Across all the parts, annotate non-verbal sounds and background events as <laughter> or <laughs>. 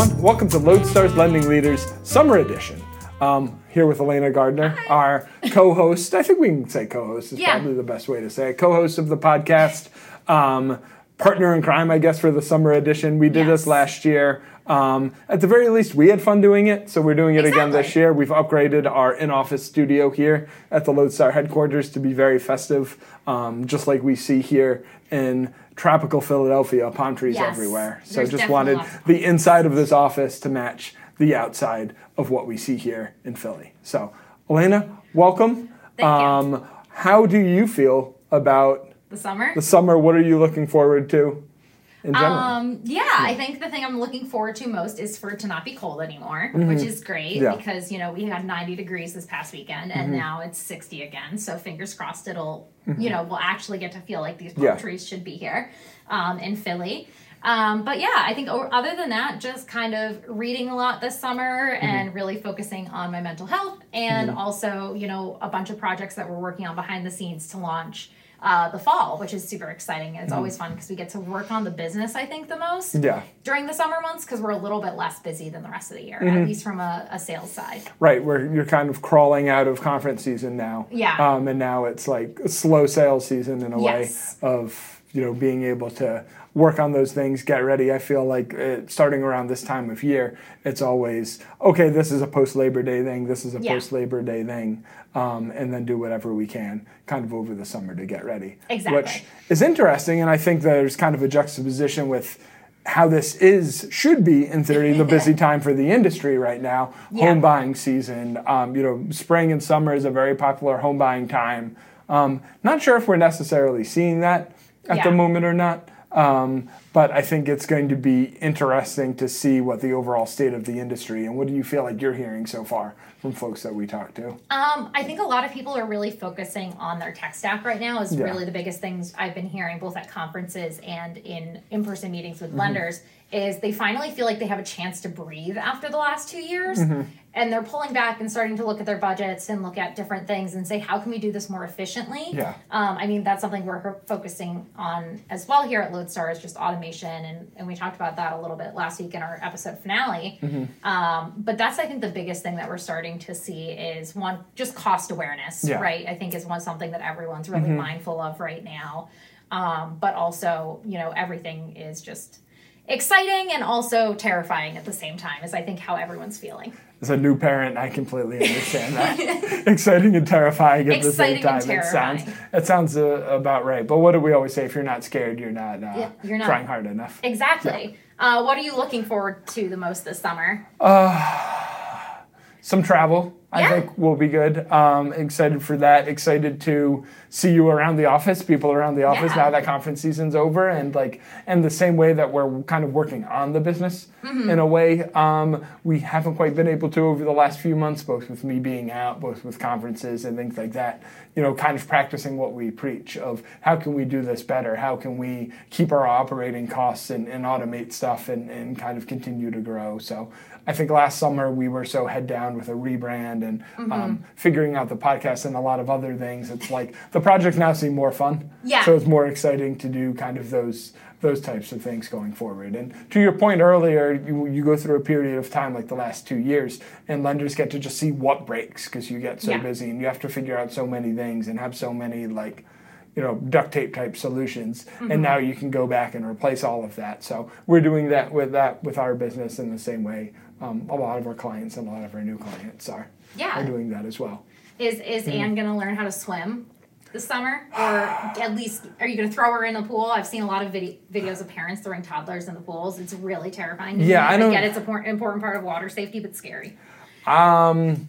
everyone. Welcome to Lodestar's Lending Leaders Summer Edition. Um, here with Elena Gardner, our co-host. I think we can say co-host is Yeah. probably the best way to say it. Co-host of the podcast, um, partner in crime, I guess, for the summer edition. We did this last year. Um, at the very least, we had fun doing it, so we're doing it again this year. We've upgraded our in-office studio here at the Lodestar headquarters to be very festive, um, just like we see here in tropical Philadelphia, palm trees Yes. everywhere. So There's just wanted the inside of this office to match the outside of what we see here in Philly. So, Elena, welcome. Thank you. um, how do you feel about The summer? the summer? What are you looking forward to in general? Um, yeah, I think the thing I'm looking forward to most is for it to not be cold anymore, which is great Mm-hmm. Yeah. Mm-hmm. because, you know, we had 90 degrees this past weekend and now it's 60 again. So fingers crossed it'll, you know, we'll actually get to feel like these palm Yeah. trees should be here um, in Philly. Um, but yeah, I think other than that, just kind of reading a lot this summer Mm-hmm. and really focusing on my mental health and also, you know, a bunch of projects that we're working on behind the scenes to launch uh, the fall, which is super exciting. And it's always fun because we get to work on the business, I think, the most Mm-hmm. yeah. during the summer months because we're a little bit less busy than the rest of the year, Mm-hmm. at least from a, a sales side. Right, where you're kind of crawling out of conference season now. Yeah. Um, and now it's like slow sales season in a Yes. way of, you know, being able to work on those things, get ready. I feel like uh, starting around this time of year, it's always, okay, this is a post Labor Day thing, this is a Yeah. post Labor Day thing, um, and then do whatever we can kind of over the summer to get ready. Exactly. Which is interesting, and I think there's kind of a juxtaposition with how this is should be in theory the <laughs> busy time for the industry right now Yeah. home buying season um, you know spring and summer is a very popular home buying time um, not sure if we're necessarily seeing that at the moment or not. Um, but i think it's going to be interesting to see what the overall state of the industry and what do you feel like you're hearing so far from folks that we talk to Um, I think a lot of people are really focusing on their tech stack right now. Is Yeah. really the biggest things I've been hearing both at conferences and in in-person meetings Mm-hmm. with lenders. Is they finally feel like they have a chance to breathe after the last two years, Mm-hmm. and they're pulling back and starting to look at their budgets and look at different things and say, how can we do this more efficiently? Yeah. Um, I mean, that's something we're focusing on as well here at Lodestar is just automation, and, and we talked about that a little bit last week in our episode finale. Mm-hmm. Um, but that's, I think, the biggest thing that we're starting to see is one, just cost awareness, Yeah. Mm-hmm. right? I think is one something that everyone's really mindful of right now. Um, but also, you know, everything is just exciting and also terrifying at the same time, is I think how everyone's feeling. as a new parent i completely understand that <laughs> exciting and terrifying at the same time it sounds it sounds uh, about right but what do we always say if you're not scared you're not, uh, Yeah, you're not. trying hard enough Exactly. Uh, what are you looking forward to the most this summer? some travel i Yeah. think will be good um, excited for that excited to see you around the office people around the office Yeah. now that conference season's over and like and the same way that we're kind of working on the business Mm-hmm. in a way um, we haven't quite been able to over the last few months both with me being out both with conferences and things like that you know kind of practicing what we preach of how can we do this better how can we keep our operating costs and, and automate stuff and, and kind of continue to grow so I think last summer we were so head down with a rebrand and Mm-hmm. um, figuring out the podcast and a lot of other things. It's like the projects now seem more fun. Yeah. So it's more exciting to do kind of those those types of things going forward. And to your point earlier, you, you go through a period of time like the last two years, and lenders get to just see what breaks because you get so Yeah. busy and you have to figure out so many things and have so many like you know duct tape type solutions Mm-hmm. and now you can go back and replace all of that so we're doing that with that with our business in the same way um, a lot of our clients and a lot of our new clients are Yeah. are doing that as well Is is Mm-hmm. Anne gonna learn how to swim this summer, or at least are you gonna throw her in the pool? I've seen a lot of vid- videos of parents throwing toddlers in the pools. It's really terrifying. Yeah, I don't- get it's an important important part of water safety, but scary. Um,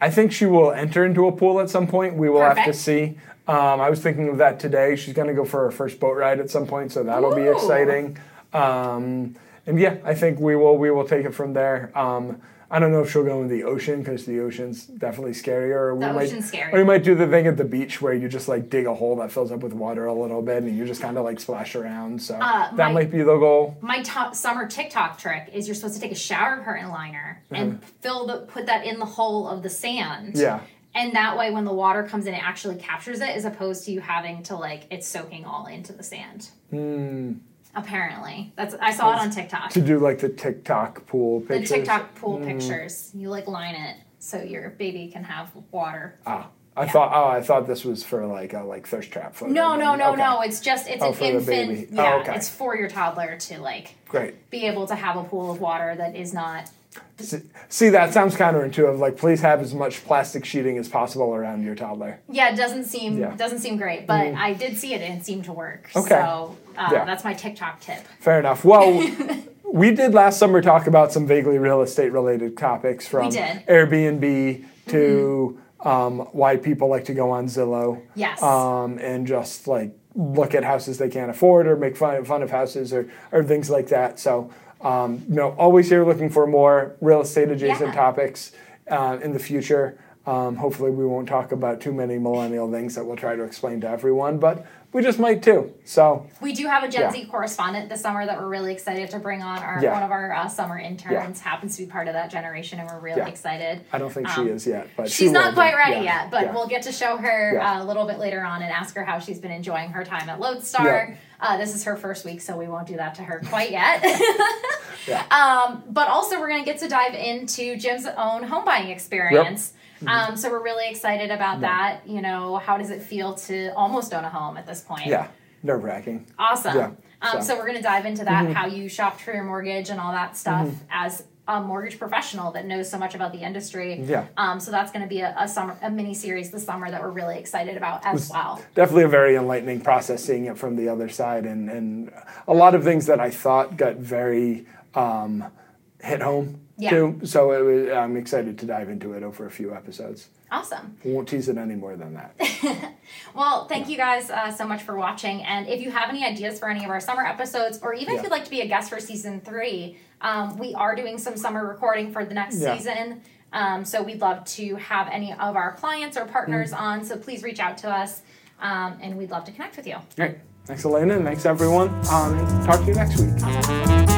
I think she will enter into a pool at some point. We will have to see. Um, I was thinking of that today. She's going to go for her first boat ride at some point, so that'll be exciting. Um, and yeah, I think we will we will take it from there. Um, I don't know if she'll go in the ocean because the ocean's definitely scarier. Or we The might, ocean's scary. Or we might do the thing at the beach where you just like dig a hole that fills up with water a little bit, and you just kind of like splash around. So Uh, that my- might be the goal. My top summer TikTok trick is you're supposed to take a shower curtain liner and fill the put that in the hole of the sand. Mm-hmm. Yeah. And that way, when the water comes in, it actually captures it, as opposed to you having to like it's soaking all into the sand. Apparently, that's I saw it on TikTok. To do like the TikTok pool The pictures. TikTok pool pictures. You like line it so your baby can have water. Ah, I Yeah. thought. Oh, I thought this was for like a like thirst trap photo. No, no, no, Okay. no. It's just it's Oh, an infant. baby. Oh, Yeah, okay. it's for your toddler to like Great. be able to have a pool of water that is not. See, see, that sounds counterintuitive. Like, please have as much plastic sheeting as possible around your toddler. Yeah, it doesn't seem Yeah. Mm. doesn't seem great, but I did see it and it seemed to work. Okay. So uh, Yeah. that's my TikTok tip. Fair enough. Well, <laughs> we did last summer talk about some vaguely real estate related topics from. Airbnb to um, why people like to go on Zillow. Yes. Um, and just like look at houses they can't afford or make fun, fun of houses or, or things like that. So, um, you know, always here looking for more real estate adjacent Yeah. topics uh, in the future. Um, hopefully, we won't talk about too many millennial things that we'll try to explain to everyone, but we just might too. So, We do have a Gen Yeah. Z correspondent this summer that we're really excited to bring on. Our Yeah. one of our uh, summer interns happens to be part of that generation, and we're really Yeah. excited. I don't think Um, she is yet, but she She's not will be. quite ready Yeah. yet, but Yeah. we'll get to show her Yeah. uh, a little bit later on and ask her how she's been enjoying her time at Lodestar. Yeah. Uh, this is her first week, so we won't do that to her quite yet. <laughs> Yeah. um, but also, we're going to get to dive into Jim's own home buying experience. Mm-hmm. Um, so we're really excited about that. You know, how does it feel to almost own a home at this point? Yeah, nerve wracking. Awesome. Yeah, Um, so- Mm-hmm. so we're going to dive into that, how you shopped for your mortgage and all that stuff as a mortgage professional that knows so much about the industry. Yeah. Um, so that's going to be a, a summer, a mini series this summer that we're really excited about as well. Definitely a very enlightening process seeing it from the other side, and, and a lot of things that I thought got very um, hit home Yeah. too. So it was, I'm excited to dive into it over a few episodes. Awesome. We won't tease it any more than that. <laughs> Well, thank you guys uh, so much for watching. And if you have any ideas for any of our summer episodes, or even Yeah. if you'd like to be a guest for season three, um, we are doing some summer recording for the next Yeah. season. Um, so we'd love to have any of our clients or partners Mm. on. So please reach out to us, um, and we'd love to connect with you. Great. Thanks, Elena, and thanks everyone. Um, talk to you next week.